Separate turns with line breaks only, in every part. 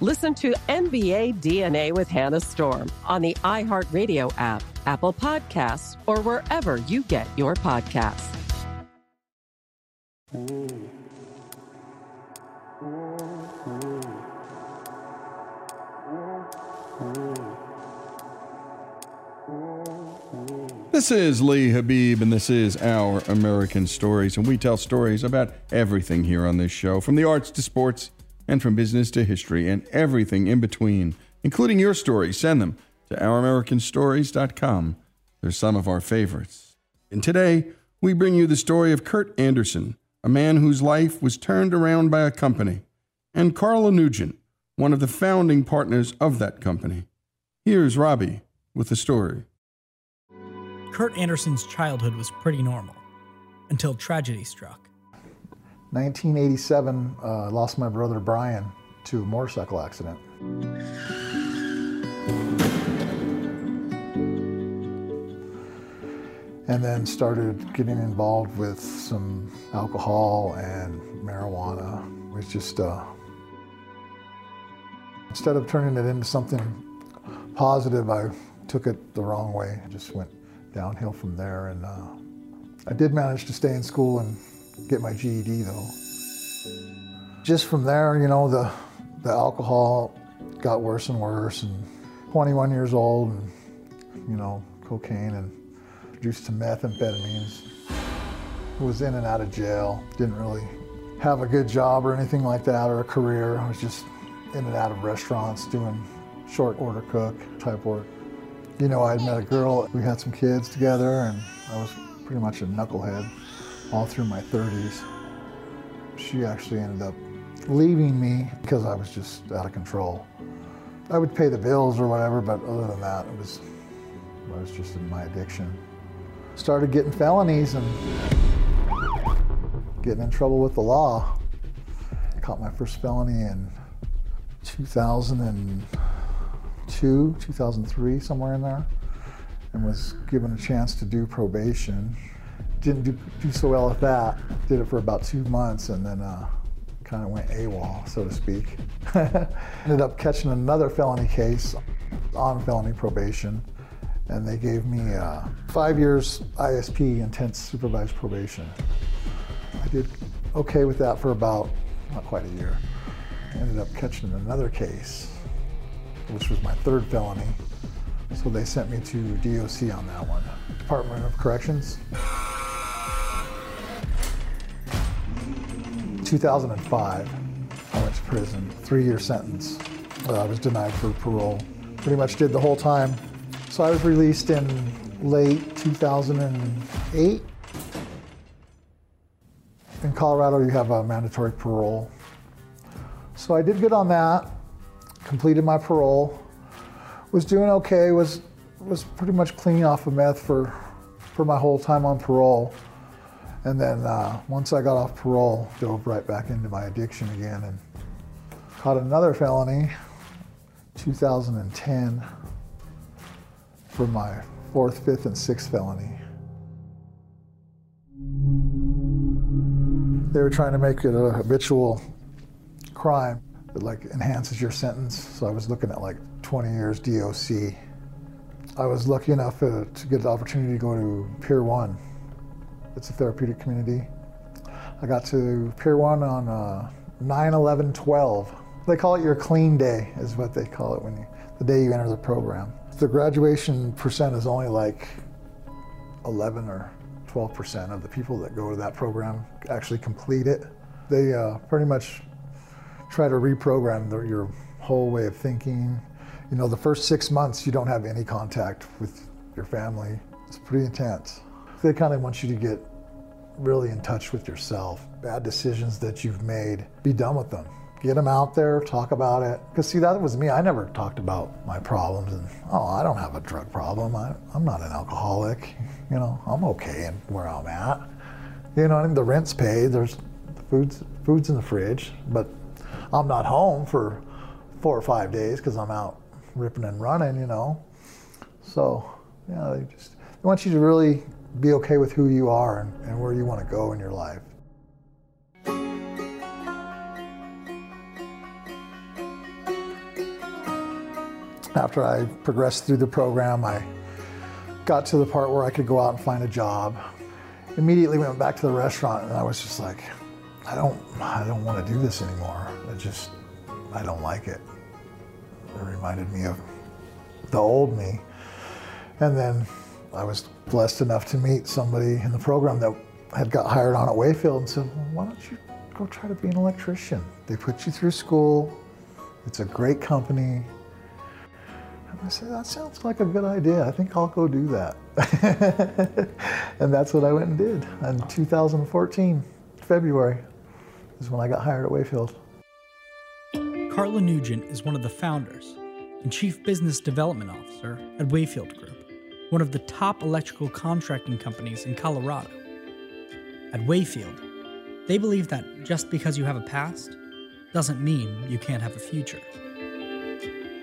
Listen to NBA DNA with Hannah Storm on the iHeartRadio app, Apple Podcasts, or wherever you get your podcasts.
This is Lee Habeeb, and this is Our American Stories. And we tell stories about everything here on this show from the arts to sports, and from business to history, and everything in between, including your stories. Send them to ouramericanstories.com. They're some of our favorites. And today, we bring you the story of Kurt Anderson, a man whose life was turned around by a company, and Carla Nugent, one of the founding partners of that company. Here's Robbie with the story.
Kurt Anderson's childhood was pretty normal until tragedy struck.
1987, uh, lost my brother Brian to a motorcycle accident. And then started getting involved with some alcohol and marijuana. It was just, uh, instead of turning it into something positive, I took it the wrong way. I just went downhill from there. And uh, I did manage to stay in school and get my GED though. Just from there, you know, the, the alcohol got worse and worse. And 21 years old, and, you know, cocaine and introduced to methamphetamines. Was in and out of jail. Didn't really have a good job or anything like that or a career. I was just in and out of restaurants doing short order cook type work. You know, I had met a girl, we had some kids together, and I was pretty much a knucklehead all through my 30s. she actually ended up leaving me because I was just out of control. I would pay the bills or whatever, but other than that, it was I was just in my addiction. Started getting felonies and getting in trouble with the law. Caught my first felony in 2002, 2003, somewhere in there, and was given a chance to do probation. Didn't do, do so well at that. Did it for about two months and then uh, kind of went AWOL, so to speak. Ended up catching another felony case on felony probation, and they gave me uh, five years ISP, intense supervised probation. I did okay with that for about not quite a year. Ended up catching another case, which was my third felony. So they sent me to DOC on that one. Department of Corrections. 2005, I went to prison, three-year sentence. Uh, I was denied for parole. Pretty much did the whole time. So I was released in late 2008. In Colorado, you have a mandatory parole. So I did good on that, completed my parole, was doing okay, was, was pretty much clean off of meth for, for my whole time on parole. And then uh, once I got off parole, dove right back into my addiction again and caught another felony, 2010, for my fourth, fifth, and sixth felony. They were trying to make it a habitual crime that like enhances your sentence. So I was looking at like 20 years DOC. I was lucky enough uh, to get the opportunity to go to Peer 1. It's a therapeutic community. I got to Peer 1 on uh, 9 11 12. They call it your clean day, is what they call it when you, the day you enter the program. The graduation percent is only like 11 or 12% of the people that go to that program actually complete it. They uh, pretty much try to reprogram your whole way of thinking. You know, the first six months you don't have any contact with your family. It's pretty intense. They kind of want you to get really in touch with yourself. Bad decisions that you've made, be done with them. Get them out there, talk about it. Because, see, that was me. I never talked about my problems and, oh, I don't have a drug problem. I, I'm not an alcoholic. You know, I'm okay in where I'm at. You know, I mean, the rent's paid, there's food's, food's in the fridge, but I'm not home for four or five days because I'm out ripping and running, you know. So, yeah, they just they want you to really be okay with who you are and, and where you want to go in your life. After I progressed through the program, I got to the part where I could go out and find a job. Immediately went back to the restaurant and I was just like, I don't, I don't want to do this anymore. I just, I don't like it. It reminded me of the old me. And then I was blessed enough to meet somebody in the program that had got hired on at Weifield and said, well, why don't you go try to be an electrician? They put you through school. It's a great company. And I said, that sounds like a good idea. I think I'll go do that. and that's what I went and did. In 2014, February, is when I got hired at Weifield.
Carla Nugent is one of the founders and Chief Business Development Officer at Weifield Group, one of the top electrical contracting companies in Colorado. At Weifield, they believe that just because you have a past doesn't mean you can't have a future.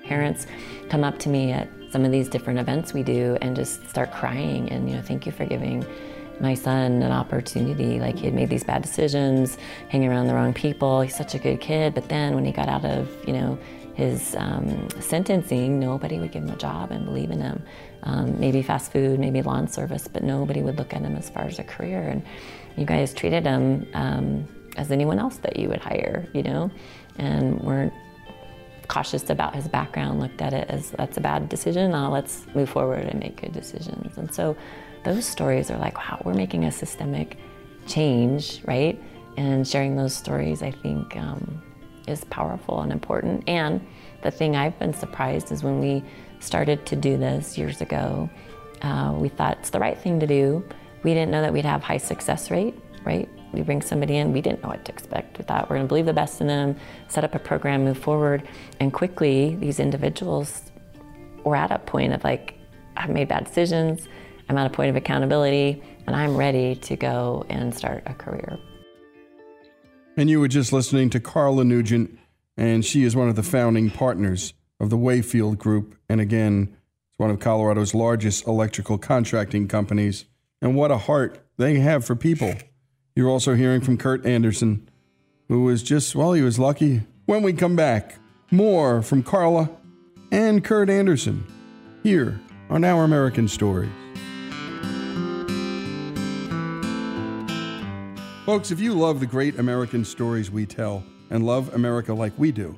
Parents come up to me at some of these different events we do and just start crying and, you know, thank you for giving my son an opportunity. Like he had made these bad decisions, hanging around the wrong people. He's such a good kid, but then when he got out of, you know, his um, sentencing, nobody would give him a job and believe in him. Um, maybe fast food, maybe lawn service, but nobody would look at him as far as a career. And you guys treated him um, as anyone else that you would hire, you know, and weren't cautious about his background, looked at it as that's a bad decision, now let's move forward and make good decisions. And so those stories are like, wow, we're making a systemic change, right? And sharing those stories, I think, um, is powerful and important. And the thing I've been surprised is when we started to do this years ago, uh, we thought it's the right thing to do. We didn't know that we'd have high success rate. right? We bring somebody in, we didn't know what to expect. We thought we're going to believe the best in them, set up a program, move forward. And quickly, these individuals were at a point of like, I've made bad decisions, I'm at a point of accountability, and I'm ready to go and start a career.
And you were just listening to Carla Nugent, and she is one of the founding partners of the Weifield Group. And again, it's one of Colorado's largest electrical contracting companies. And what a heart they have for people. You're also hearing from Kurt Anderson, who was just, well, he was lucky. When we come back, more from Carla and Kurt Anderson here on Our American Stories. Folks, if you love the great American stories we tell and love America like we do,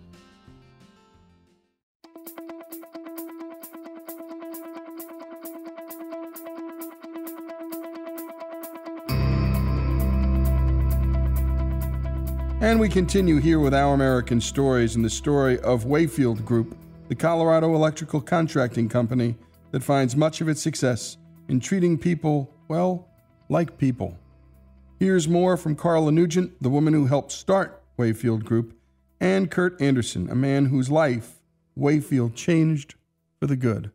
And we continue here with Our American Stories and the story of Weifield Group, the Colorado electrical contracting company that finds much of its success in treating people, well, like people. Here's more from Carla Nugent, the woman who helped start Weifield Group, and Kurt Anderson, a man whose life Weifield changed for the good.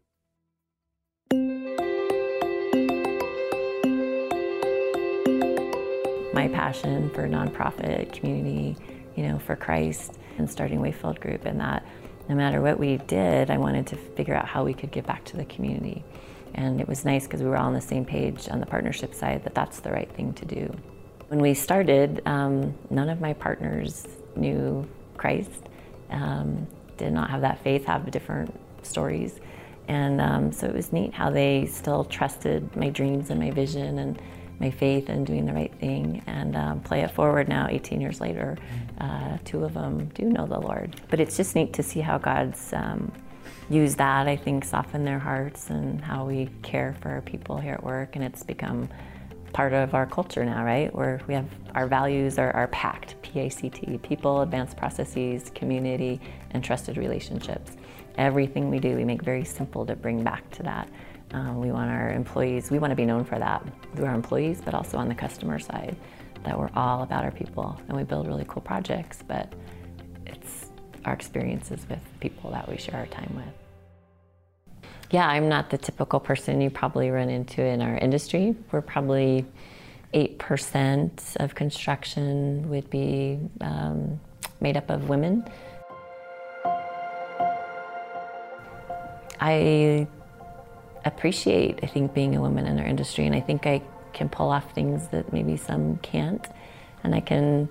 My passion for nonprofit community, you know, for Christ and starting Weifield Group and that no matter what we did, I wanted to figure out how we could give back to the community. And it was nice because we were all on the same page on the partnership side that that's the right thing to do. When we started, um, none of my partners knew Christ, um, did not have that faith, have different stories. And um, so it was neat how they still trusted my dreams and my vision and my faith in doing the right thing and um, play it forward now 18 years later uh, two of them do know the lord. But it's just neat to see how god's um, used that i think soften their hearts and how we care for our people here at work. And it's become part of our culture now right? Where we have our values are, are packed p-a-c-t people advanced processes community and trusted relationships. Everything we do we make very simple to bring back to that um, we want our employees, we want to be known for that through our employees, but also on the customer side, that we're all about our people and we build really cool projects, but it's our experiences with people that we share our time with. Yeah, I'm not the typical person you probably run into in our industry. We're probably 8% of construction would be um, made up of women. I appreciate, I think, being a woman in our industry. And I think I can pull off things that maybe some can't. And I can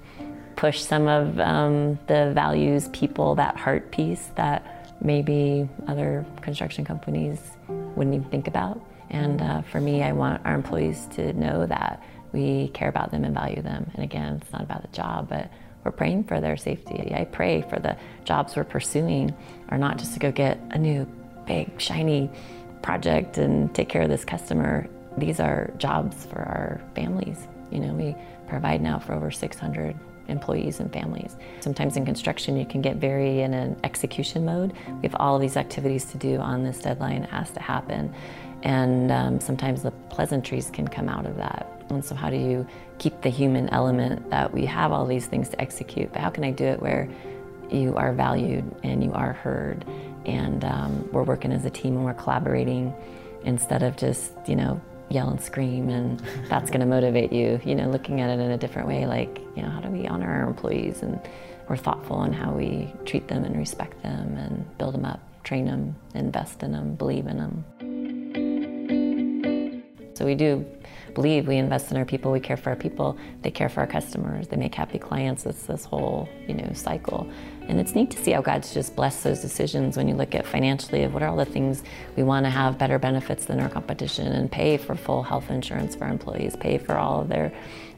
push some of um, the values, people, that heart piece that maybe other construction companies wouldn't even think about. And uh, for me, I want our employees to know that we care about them and value them. And again, it's not about the job, but we're praying for their safety. I pray for the jobs we're pursuing are not just to go get a new, big, shiny project and take care of this customer. These are jobs for our families. You know, we provide now for over 600 employees and families. Sometimes in construction, you can get very in an execution mode. We have all these activities to do on this deadline, it has to happen. And um, sometimes the pleasantries can come out of that. And so, how do you keep the human element that we have all these things to execute, but how can I do it where you are valued and you are heard and um, we're working as a team and we're collaborating instead of just you know yell and scream and that's going to motivate you you know looking at it in a different way like you know how do we honor our employees and we're thoughtful in how we treat them and respect them and build them up train them invest in them believe in them So we do believe we invest in our people, we care for our people, they care for our customers, they make happy clients. It's this whole, you know, cycle. And it's neat to see how God's just blessed those decisions when you look at financially of what are all the things we want to have better benefits than our competition and pay for full health insurance for our employees, pay for all of their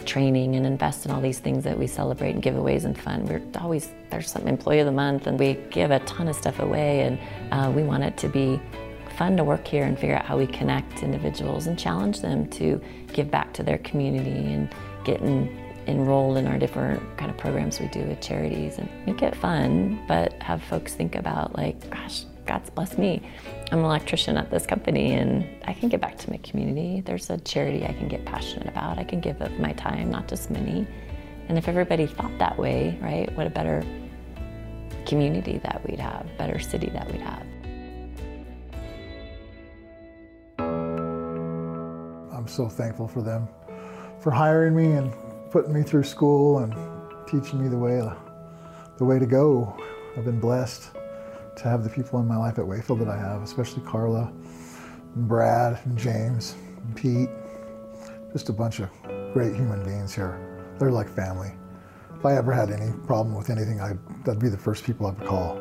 training and invest in all these things that we celebrate and giveaways and fun. We're always, there's some employee of the month and we give a ton of stuff away and uh, we want it to be fun to work here and figure out how we connect individuals and challenge them to give back to their community and get in, enrolled in our different kind of programs we do with charities and make it fun, but have folks think about like, gosh, God's blessed me. I'm an electrician at this company and I can give back to my community. There's a charity I can get passionate about. I can give of my time, not just money. And if everybody thought that way, right, what a better community that we'd have, better city that we'd have.
I'm so thankful for them for hiring me and putting me through school and teaching me the way uh, the way to go. I've been blessed to have the people in my life at Weifield that I have, especially Carla and Brad and James and Pete. Just a bunch of great human beings here. They're like family. If I ever had any problem with anything, I'd, that'd be the first people I would call.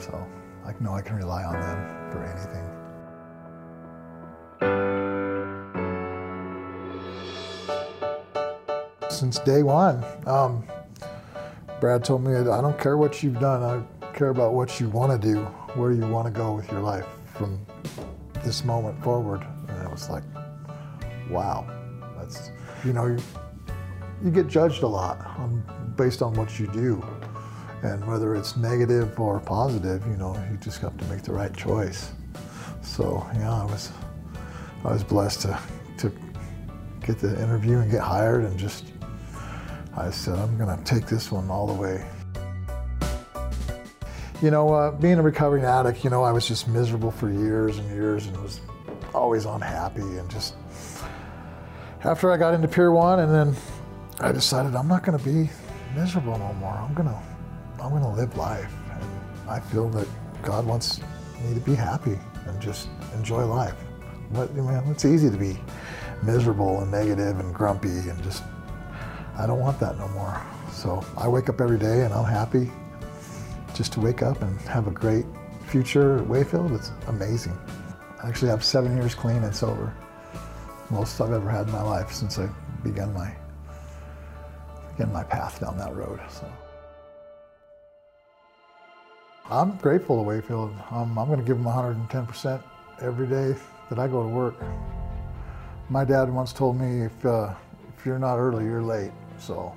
So I know I can rely on them for anything. Since day one. Um, Brad told me, I don't care what you've done, I care about what you want to do, where you want to go with your life from this moment forward. And I was like, wow, that's, you know, you, you get judged a lot on, based on what you do. And whether it's negative or positive, you know, you just have to make the right choice. So yeah, I was, I was blessed to, to get the interview and get hired and just I said, I'm going to take this one all the way. You know, uh, being a recovering addict, you know, I was just miserable for years and years and was always unhappy and just. After I got into Peer One, and then I decided I'm not going to be miserable no more. I'm going to, I'm going to live life, and I feel that God wants me to be happy and just enjoy life. But man, it's easy to be miserable and negative and grumpy and just I don't want that no more. So I wake up every day and I'm happy just to wake up and have a great future at Weifield. It's amazing. I actually have seven years clean and sober. Most I've ever had in my life since I began my began my path down that road. So I'm grateful to Weifield. Um, I'm going to give them 110% every day that I go to work. My dad once told me if uh, if you're not early, you're late. So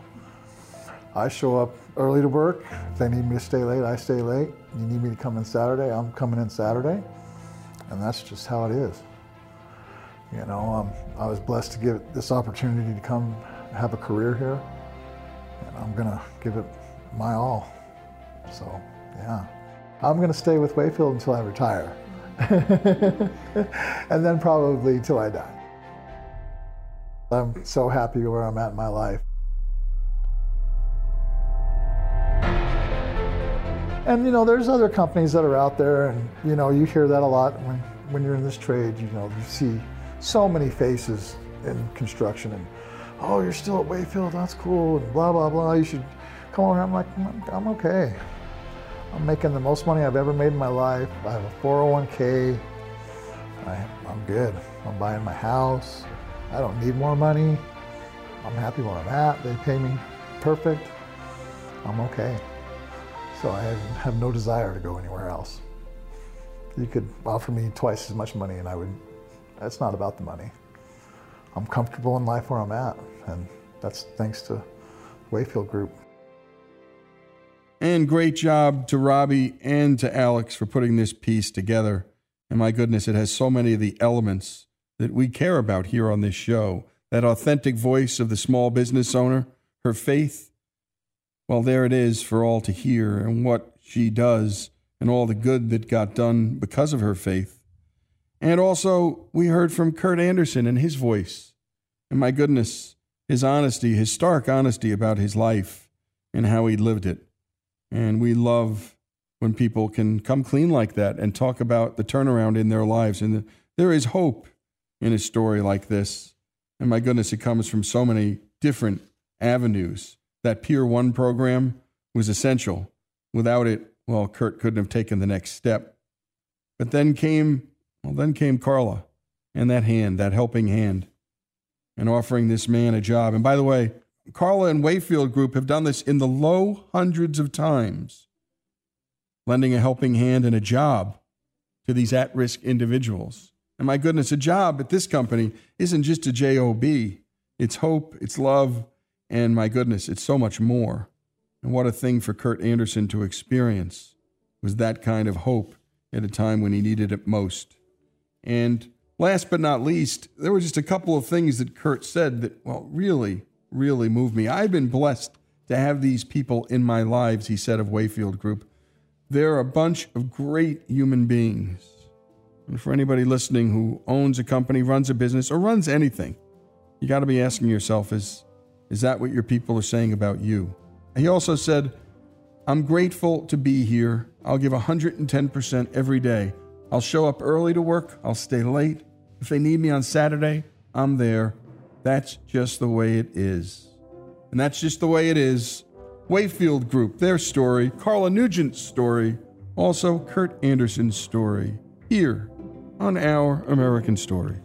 I show up early to work. If they need me to stay late, I stay late. You need me to come in Saturday, I'm coming in Saturday. And that's just how it is. You know, um, I was blessed to get this opportunity to come have a career here. And I'm going to give it my all. So, yeah. I'm going to stay with Weifield until I retire. and then probably till I die. I'm so happy where I'm at in my life. And you know, there's other companies that are out there, and you know, you hear that a lot when when you're in this trade. You know, you see so many faces in construction, and oh, you're still at Weifield, that's cool, and blah blah blah. You should come over. I'm like, I'm okay. I'm making the most money I've ever made in my life. I have a 401k. I, I'm good. I'm buying my house. I don't need more money. I'm happy where I'm at. They pay me perfect. I'm okay. So I have no desire to go anywhere else. You could offer me twice as much money and I would, that's not about the money. I'm comfortable in life where I'm at, and that's thanks to Weifield Group.
And great job to Robbie and to Alex for putting this piece together. And my goodness, it has so many of the elements that we care about here on this show that authentic voice of the small business owner, her faith, well, there it is for all to hear, and what she does, and all the good that got done because of her faith. And also, we heard from Kurt Anderson and his voice. And my goodness, his honesty, his stark honesty about his life and how he lived it. And we love when people can come clean like that and talk about the turnaround in their lives. And there is hope in a story like this. And my goodness, it comes from so many different avenues. That Peer 1 program was essential. Without it, well, Kurt couldn't have taken the next step. But then came, well, then came Carla and that hand, that helping hand, and offering this man a job. And by the way, Carla and Weifield Group have done this in the low hundreds of times, lending a helping hand and a job to these at risk individuals. And my goodness, a job at this company isn't just a job, it's hope, it's love, and my goodness, it's so much more. And what a thing for Kurt Anderson to experience was that kind of hope at a time when he needed it most. And last but not least, there were just a couple of things that Kurt said that, well, really, really moved me. I've been blessed to have these people in my lives, he said of Weifield Group. They're a bunch of great human beings. And for anybody listening who owns a company, runs a business, or runs anything, you got to be asking yourself is, is that what your people are saying about you? He also said, I'm grateful to be here. I'll give 110% every day. I'll show up early to work. I'll stay late. If they need me on Saturday, I'm there. That's just the way it is. And that's just the way it is. Weifield Group, their story, Carla Nugent's story, also Kurt Anderson's story, here on Our American Stories.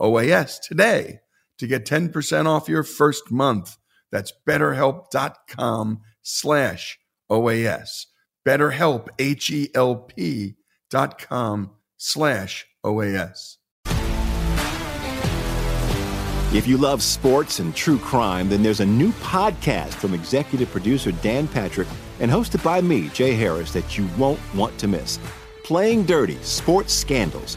OAS today to get 10% off your first month. That's betterhelp.com slash OAS. BetterHelp, H-E-L-P dot com slash OAS.
If you love sports and true crime, then there's a new podcast from executive producer Dan Patrick and hosted by me, Jay Harris, that you won't want to miss. Playing Dirty Sports Scandals.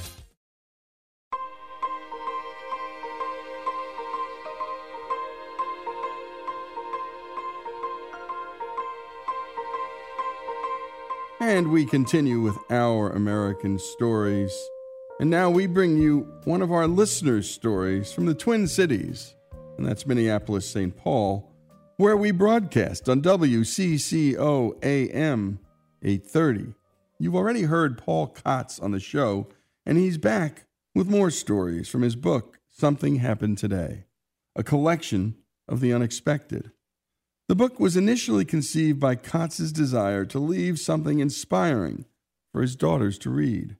And we continue with our American stories. And now we bring you one of our listeners' stories from the Twin Cities, and that's Minneapolis, St. Paul, where we broadcast on WCCO AM 830. You've already heard Paul Kotz on the show, and he's back with more stories from his book, Something Happened Today, a collection of the unexpected. The book was initially conceived by Kotz's desire to leave something inspiring for his daughters to read.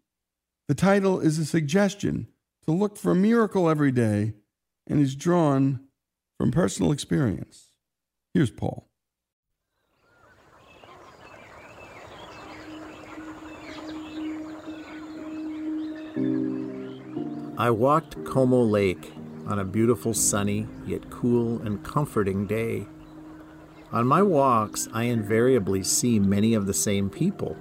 The title is a suggestion to look for a miracle every day and is drawn from personal experience. Here's Paul.
I walked Como Lake on a beautiful, sunny, yet cool and comforting day. On my walks, I invariably see many of the same people.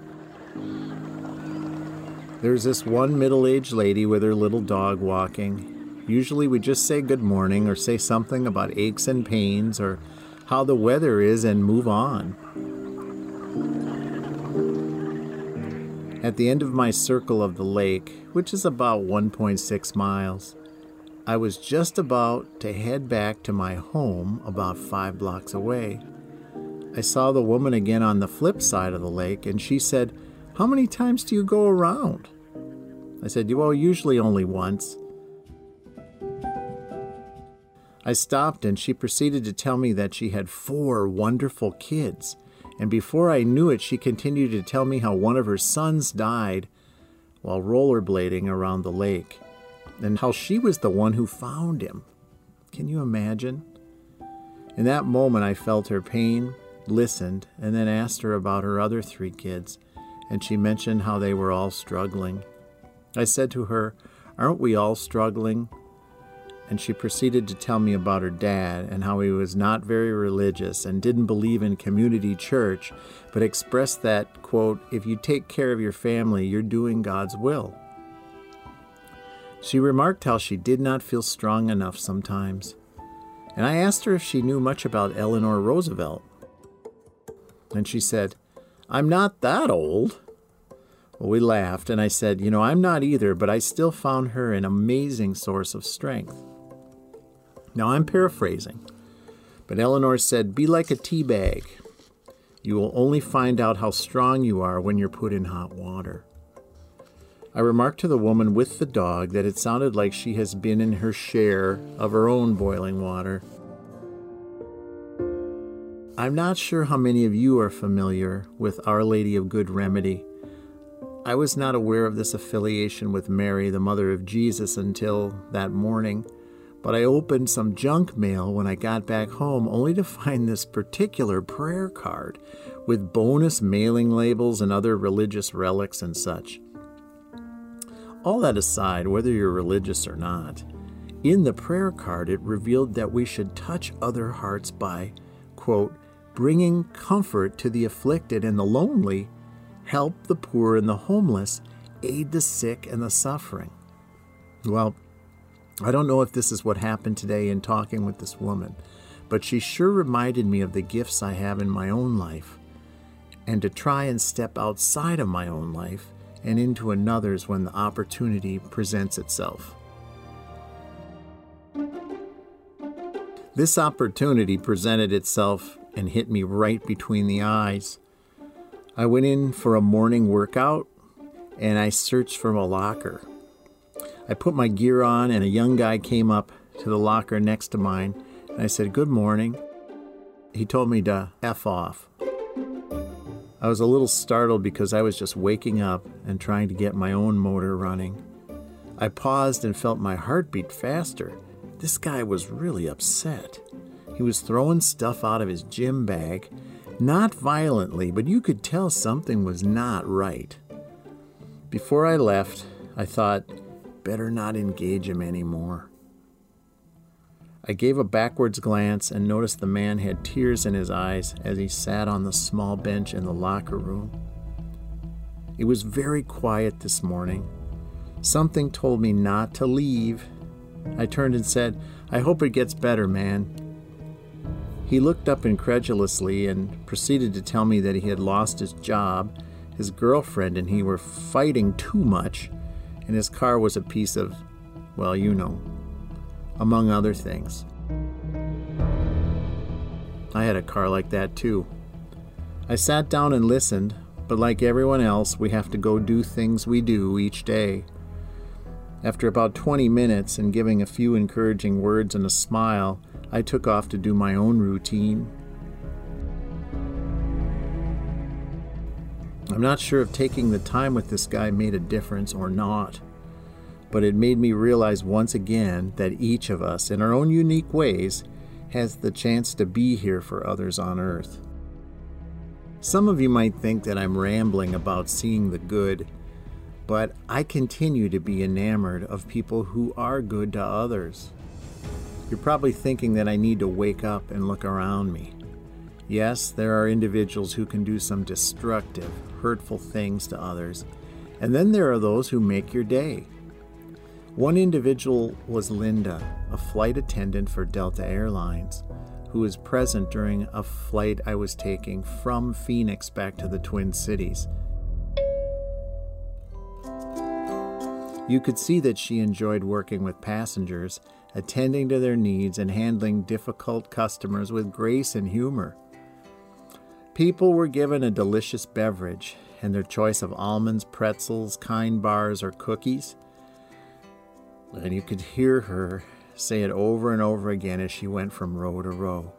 There's this one middle aged lady with her little dog walking. Usually we just say good morning or say something about aches and pains or how the weather is and move on. At the end of my circle of the lake, which is about 1.6 miles, I was just about to head back to my home about five blocks away. I saw the woman again on the flip side of the lake, and she said, How many times do you go around? I said, You Well, usually only once. I stopped, and she proceeded to tell me that she had four wonderful kids. And before I knew it, she continued to tell me how one of her sons died while rollerblading around the lake, and how she was the one who found him. Can you imagine? In that moment, I felt her pain listened, and then asked her about her other three kids, and she mentioned how they were all struggling. I said to her, Aren't we all struggling? And she proceeded to tell me about her dad and how he was not very religious and didn't believe in community church, but expressed that, quote, if you take care of your family, you're doing God's will. She remarked how she did not feel strong enough sometimes. And I asked her if she knew much about Eleanor Roosevelt. And she said, I'm not that old. Well, we laughed, and I said, You know, I'm not either, but I still found her an amazing source of strength. Now, I'm paraphrasing, but Eleanor said, Be like a tea bag. You will only find out how strong you are when you're put in hot water. I remarked to the woman with the dog that it sounded like she has been in her share of her own boiling water I'm not sure how many of you are familiar with Our Lady of Good Remedy. I was not aware of this affiliation with Mary, the mother of Jesus, until that morning, but I opened some junk mail when I got back home only to find this particular prayer card with bonus mailing labels and other religious relics and such. All that aside, whether you're religious or not, in the prayer card it revealed that we should touch other hearts by, quote, bringing comfort to the afflicted and the lonely, help the poor and the homeless, aid the sick and the suffering. Well, I don't know if this is what happened today in talking with this woman, but she sure reminded me of the gifts I have in my own life and to try and step outside of my own life and into another's when the opportunity presents itself. This opportunity presented itself and hit me right between the eyes. I went in for a morning workout and I searched for a locker. I put my gear on, and a young guy came up to the locker next to mine, and I said, Good morning. He told me to F off. I was a little startled because I was just waking up and trying to get my own motor running. I paused and felt my heart beat faster. This guy was really upset. He was throwing stuff out of his gym bag, not violently, but you could tell something was not right. Before I left, I thought, better not engage him anymore. I gave a backwards glance and noticed the man had tears in his eyes as he sat on the small bench in the locker room. It was very quiet this morning. Something told me not to leave. I turned and said, I hope it gets better, man. He looked up incredulously and proceeded to tell me that he had lost his job, his girlfriend and he were fighting too much, and his car was a piece of, well, you know, among other things. I had a car like that too. I sat down and listened, but like everyone else, we have to go do things we do each day. After about 20 minutes and giving a few encouraging words and a smile, I took off to do my own routine. I'm not sure if taking the time with this guy made a difference or not, but it made me realize once again that each of us, in our own unique ways, has the chance to be here for others on earth. Some of you might think that I'm rambling about seeing the good, but I continue to be enamored of people who are good to others. You're probably thinking that I need to wake up and look around me. Yes, there are individuals who can do some destructive, hurtful things to others, and then there are those who make your day. One individual was Linda, a flight attendant for Delta Airlines, who was present during a flight I was taking from Phoenix back to the Twin Cities. You could see that she enjoyed working with passengers, attending to their needs, and handling difficult customers with grace and humor. People were given a delicious beverage and their choice of almonds, pretzels, kind bars, or cookies. And you could hear her say it over and over again as she went from row to row,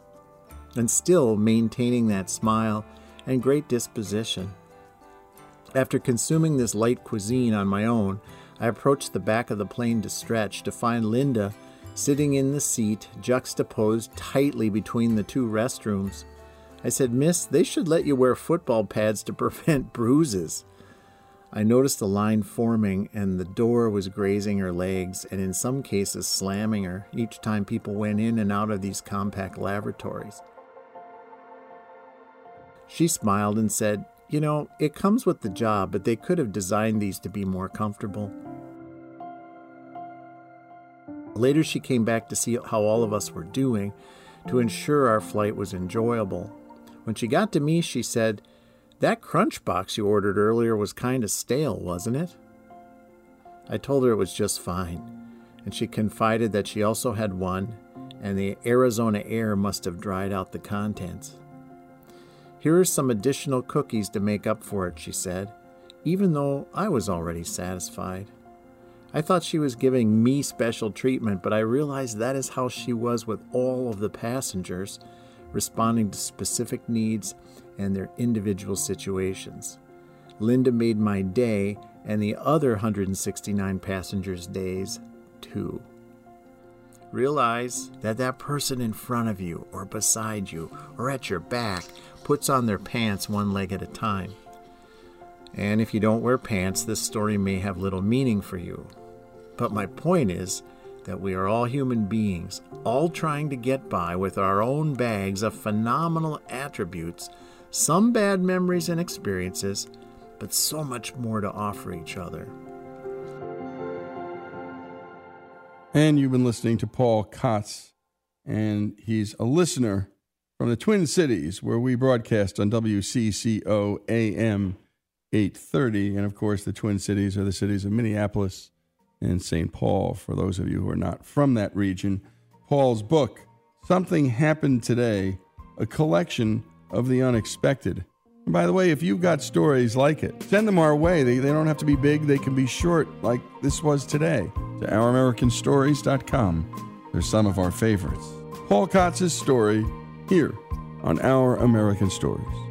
and still maintaining that smile and great disposition. After consuming this light cuisine on my own, I approached the back of the plane to stretch to find Linda sitting in the seat juxtaposed tightly between the two restrooms. I said, Miss, they should let you wear football pads to prevent bruises. I noticed a line forming, and the door was grazing her legs, and in some cases slamming her each time people went in and out of these compact lavatories. She smiled and said, You know, it comes with the job, but they could have designed these to be more comfortable. Later, she came back to see how all of us were doing to ensure our flight was enjoyable. When she got to me, she said, That crunch box you ordered earlier was kind of stale, wasn't it? I told her it was just fine, and she confided that she also had one, and the Arizona air must have dried out the contents. Here are some additional cookies to make up for it, she said, even though I was already satisfied. I thought she was giving me special treatment, but I realized that is how she was with all of the passengers, responding to specific needs and their individual situations. Linda made my day and the other 169 passengers' days too. Realize that that person in front of you, or beside you, or at your back puts on their pants one leg at a time. And if you don't wear pants, this story may have little meaning for you. But my point is that we are all human beings, all trying to get by with our own bags of phenomenal attributes, some bad memories and experiences, but so much more to offer each other.
And you've been listening to Paul Kotz, and he's a listener from the Twin Cities, where we broadcast on WCCO AM 830. And of course, the Twin Cities are the cities of Minneapolis and St. Paul, for those of you who are not from that region. Paul's book, Something Happened Today, a collection of the unexpected. And by the way, if you've got stories like it, send them our way. They, they don't have to be big, they can be short, like this was today, to ouramericanstories.com. They're some of our favorites. Paul Kotz's story here on Our American Stories.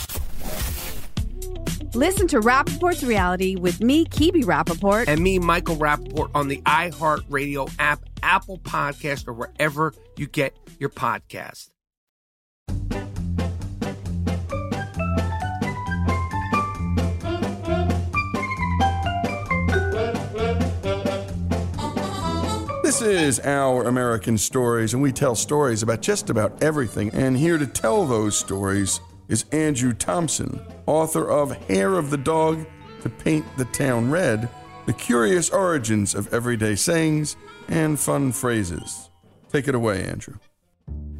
Listen to Rapaport's reality with me, Kebe Rapaport.
And me, Michael Rapaport, on the iHeartRadio app, Apple Podcast, or wherever you get your podcast.
This is Our American Stories, and we tell stories about just about everything. And here to tell those stories is Andrew Thompson, author of Hair of the Dog to Paint the Town Red The Curious Origins of Everyday Sayings and Fun Phrases. Take it away, Andrew.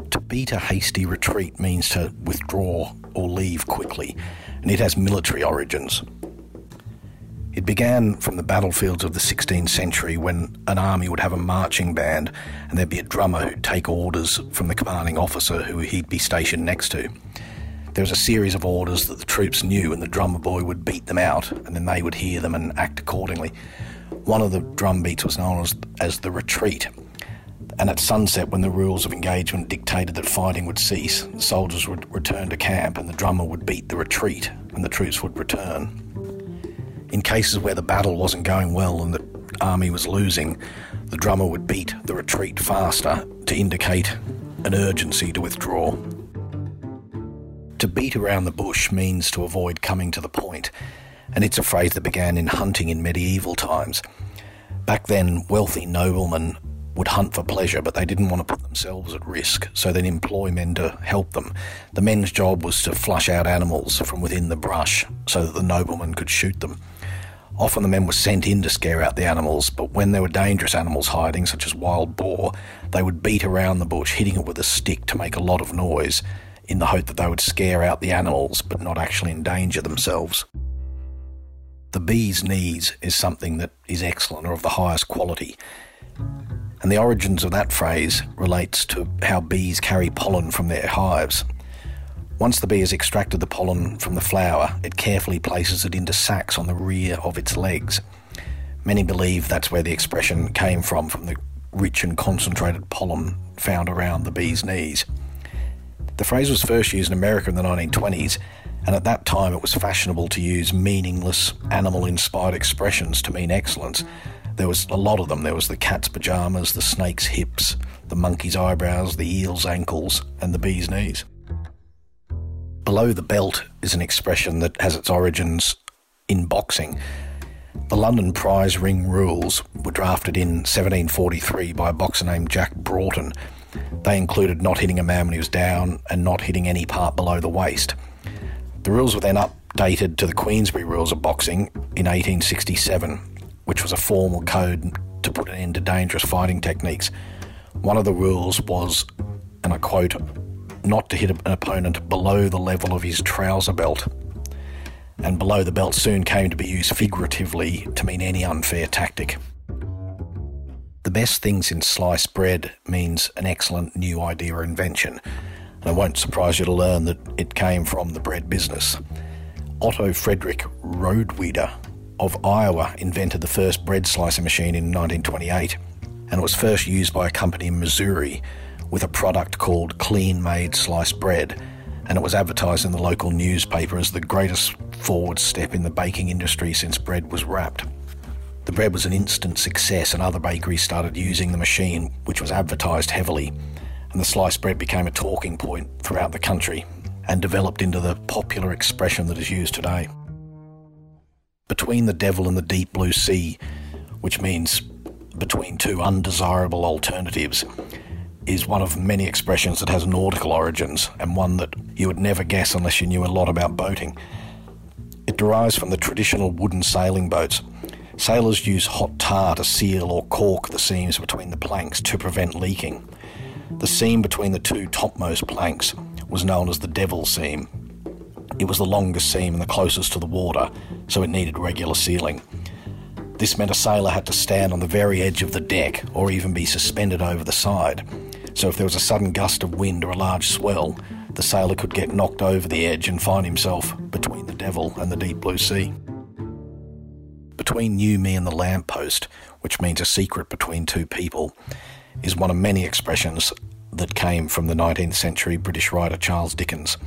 To beat a hasty retreat means to withdraw or leave quickly, and it has military origins. It began from the battlefields of the 16th century when an army would have a marching band and there'd be a drummer who'd take orders from the commanding officer who he'd be stationed next to. There was a series of orders that the troops knew, and the drummer boy would beat them out, and then they would hear them and act accordingly. One of the drum beats was known as, as the retreat. And at sunset, when the rules of engagement dictated that fighting would cease, the soldiers would return to camp and the drummer would beat the retreat, and the troops would return. In cases where the battle wasn't going well and the army was losing, the drummer would beat the retreat faster to indicate an urgency to withdraw. To beat around the bush means to avoid coming to the point, and it's a phrase that began in hunting in medieval times. Back then, wealthy noblemen would hunt for pleasure, but they didn't want to put themselves at risk, so they'd employ men to help them. The men's job was to flush out animals from within the brush so that the noblemen could shoot them. Often the men were sent in to scare out the animals, but when there were dangerous animals hiding, such as wild boar, they would beat around the bush, hitting it with a stick to make a lot of noise, in the hope that they would scare out the animals but not actually endanger themselves. The bee's knees is something that is excellent or of the highest quality. And the origins of that phrase relates to how bees carry pollen from their hives. Once the bee has extracted the pollen from the flower, it carefully places it into sacks on the rear of its legs. Many believe that's where the expression came from, from the rich and concentrated pollen found around the bee's knees. The phrase was first used in America in the 1920s, and at that time it was fashionable to use meaningless, animal inspired expressions to mean excellence. There was a lot of them. There was the cat's pajamas, the snake's hips, the monkey's eyebrows, the eel's ankles, and the bee's knees. Below the belt is an expression that has its origins in boxing. The London prize ring rules were drafted in 1743 by a boxer named Jack Broughton. They included not hitting a man when he was down and not hitting any part below the waist. The rules were then updated to the Queensberry Rules of Boxing in 1867, which was a formal code to put an end to dangerous fighting techniques. One of the rules was, and I quote, not to hit an opponent below the level of his trouser belt. And below the belt soon came to be used figuratively to mean any unfair tactic. The best things in sliced bread means an excellent new idea or invention, and it won't surprise you to learn that it came from the bread business. Otto Frederick Rohwedder of Iowa invented the first bread slicer machine in 1928, and it was first used by a company in Missouri with a product called Kleen Maid Sliced Bread, and it was advertised in the local newspaper as the greatest forward step in the baking industry since bread was wrapped. The bread was an instant success, and other bakeries started using the machine, which was advertised heavily, and the sliced bread became a talking point throughout the country and developed into the popular expression that is used today. Between the devil and the deep blue sea, which means between two undesirable alternatives, is one of many expressions that has nautical origins and one that you would never guess unless you knew a lot about boating. It derives from the traditional wooden sailing boats. Sailors use hot tar to seal or cork the seams between the planks to prevent leaking. The seam between the two topmost planks was known as the devil seam. It was the longest seam and the closest to the water, so it needed regular sealing. This meant a sailor had to stand on the very edge of the deck or even be suspended over the side. So if there was a sudden gust of wind or a large swell, the sailor could get knocked over the edge and find himself between the devil and the deep blue sea. Between you, me, and the lamppost, which means a secret between two people, is one of many expressions that came from the 19th century British writer Charles Dickens.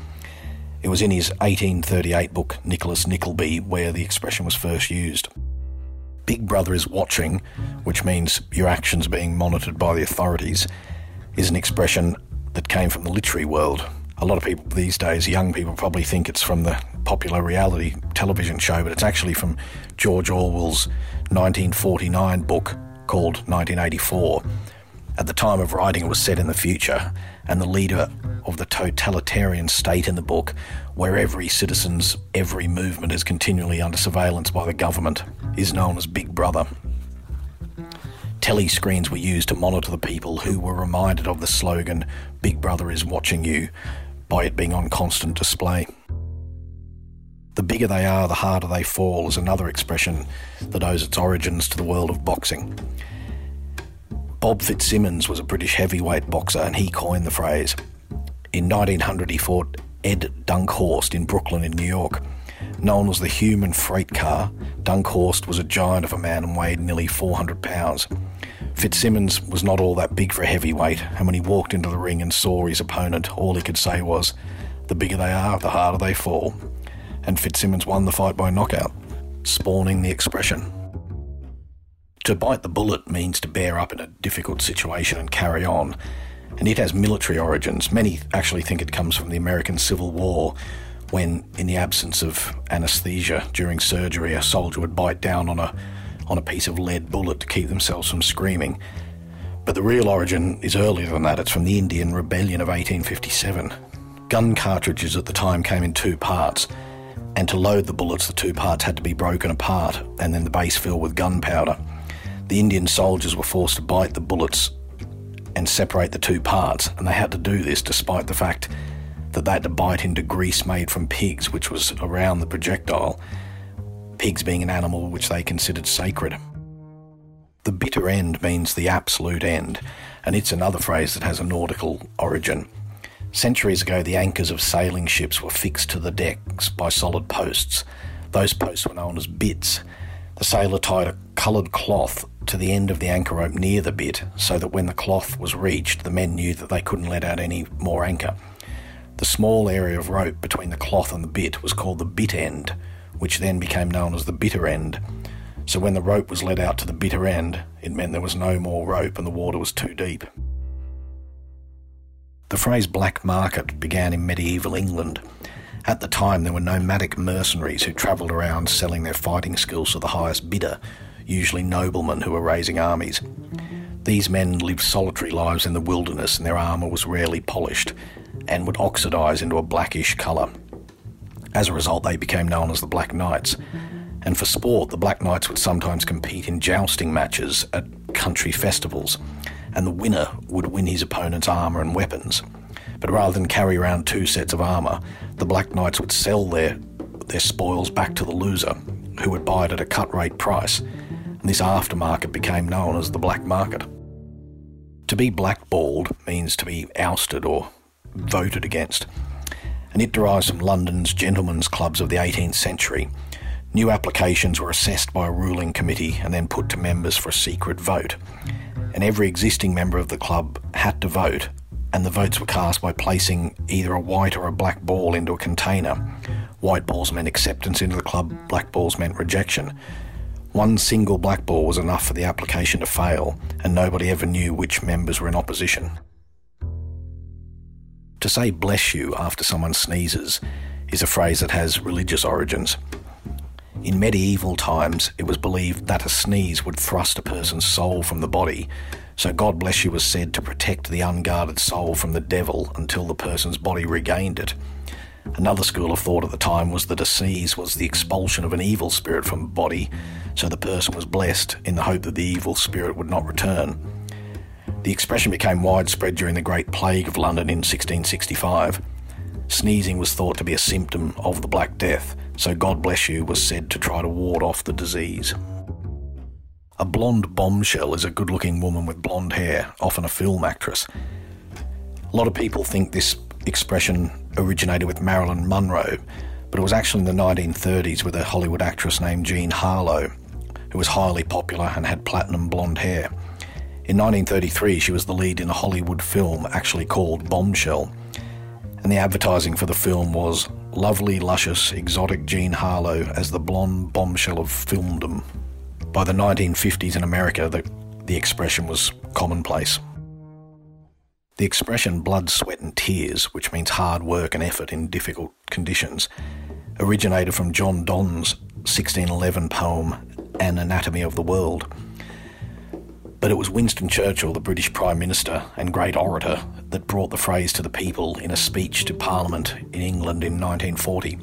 It was in his 1838 book, Nicholas Nickleby, where the expression was first used. Big Brother is watching, which means your actions being monitored by the authorities, is an expression that came from the literary world. A lot of people these days, young people, probably think it's from the popular reality television show, but it's actually from George Orwell's 1949 book called 1984. At the time of writing, it was set in the future, and the leader of the totalitarian state in the book, where every citizen's every movement is continually under surveillance by the government, is known as Big Brother. Telly screens were used to monitor the people who were reminded of the slogan, Big Brother is watching you, by it being on constant display. The bigger they are, the harder they fall is another expression that owes its origins to the world of boxing. Bob Fitzsimmons was a British heavyweight boxer and he coined the phrase. In 1900, he fought Ed Dunkhorst in Brooklyn, in New York. Known as the human freight car, Dunkhorst was a giant of a man and weighed nearly 400 pounds. Fitzsimmons was not all that big for a heavyweight, and when he walked into the ring and saw his opponent, all he could say was, The bigger they are, the harder they fall. And Fitzsimmons won the fight by knockout, spawning the expression. To bite the bullet means to bear up in a difficult situation and carry on, and it has military origins. Many actually think it comes from the American Civil War, when, in the absence of anesthesia during surgery, a soldier would bite down on a on a piece of lead bullet to keep themselves from screaming. But the real origin is earlier than that. It's from the Indian Rebellion of 1857. Gun cartridges at the time came in two parts, and to load the bullets, the two parts had to be broken apart and then the base filled with gunpowder the Indian soldiers were forced to bite the bullets and separate the two parts, and they had to do this despite the fact that they had to bite into grease made from pigs, which was around the projectile, pigs being an animal which they considered sacred. The bitter end means the absolute end, and it's another phrase that has a nautical origin. Centuries ago, the anchors of sailing ships were fixed to the decks by solid posts. Those posts were known as bits. The sailor tied a coloured cloth to the end of the anchor rope near the bit so that when the cloth was reached, the men knew that they couldn't let out any more anchor. The small area of rope between the cloth and the bit was called the bit end, which then became known as the bitter end. So when the rope was let out to the bitter end, it meant there was no more rope and the water was too deep. The phrase black market began in medieval England. At the time, there were nomadic mercenaries who travelled around selling their fighting skills to the highest bidder, usually noblemen who were raising armies. These men lived solitary lives in the wilderness and their armour was rarely polished and would oxidise into a blackish colour. As a result, they became known as the Black Knights. And for sport, the Black Knights would sometimes compete in jousting matches at country festivals, and the winner would win his opponent's armour and weapons. But rather than carry around two sets of armour, the Black Knights would sell their, their spoils back to the loser, who would buy it at a cut rate price and this aftermarket became known as the black market. To be blackballed means to be ousted or voted against, and it derives from London's gentlemen's clubs of the 18th century. New applications were assessed by a ruling committee and then put to members for a secret vote. And every existing member of the club had to vote, and the votes were cast by placing either a white or a black ball into a container. White balls meant acceptance into the club, black balls meant rejection. One single black ball was enough for the application to fail, and nobody ever knew which members were in opposition. To say bless you after someone sneezes is a phrase that has religious origins. In medieval times, it was believed that a sneeze would thrust a person's soul from the body, so God bless you was said to protect the unguarded soul from the devil until the person's body regained it. Another school of thought at the time was that a sneeze was the expulsion of an evil spirit from the body, so the person was blessed in the hope that the evil spirit would not return. The expression became widespread during the Great Plague of London in 1665. Sneezing was thought to be a symptom of the Black Death, so God bless you was said to try to ward off the disease. A blonde bombshell is a good looking woman with blonde hair, often a film actress. A lot of people think this expression originated with Marilyn Monroe, but it was actually in the 1930s with a Hollywood actress named Jean Harlow, who was highly popular and had platinum blonde hair. In 1933, she was the lead in a Hollywood film actually called Bombshell, and the advertising for the film was lovely, luscious, exotic Jean Harlow as the blonde bombshell of filmdom. By the 1950s in America, the, the expression was commonplace. The expression blood, sweat, and tears, which means hard work and effort in difficult conditions, originated from John Donne's 1611 poem, An Anatomy of the World. But it was Winston Churchill, the British Prime Minister and great orator, that brought the phrase to the people in a speech to Parliament in England in 1940.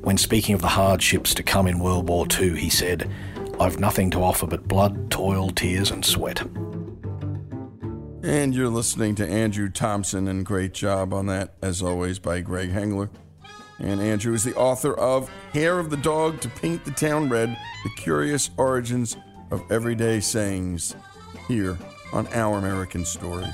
When speaking of the hardships to come in World War II, he said, I've nothing to offer but blood, toil, tears, and sweat.
And you're listening to Andrew Thompson, and great job on that, as always, by Greg Hengler. And Andrew is the author of Hair of the Dog to Paint the Town Red The Curious Origins of Everyday Sayings, here on Our American Story.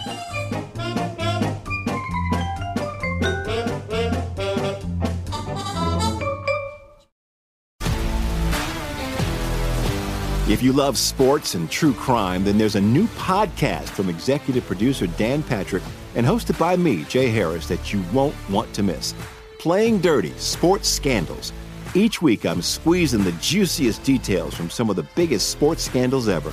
If you love sports and true crime, then there's a new podcast from executive producer Dan Patrick and hosted by me, Jay Harris, that you won't want to miss. Playing Dirty Sports Scandals. Each week, I'm squeezing the juiciest details from some of the biggest sports scandals ever.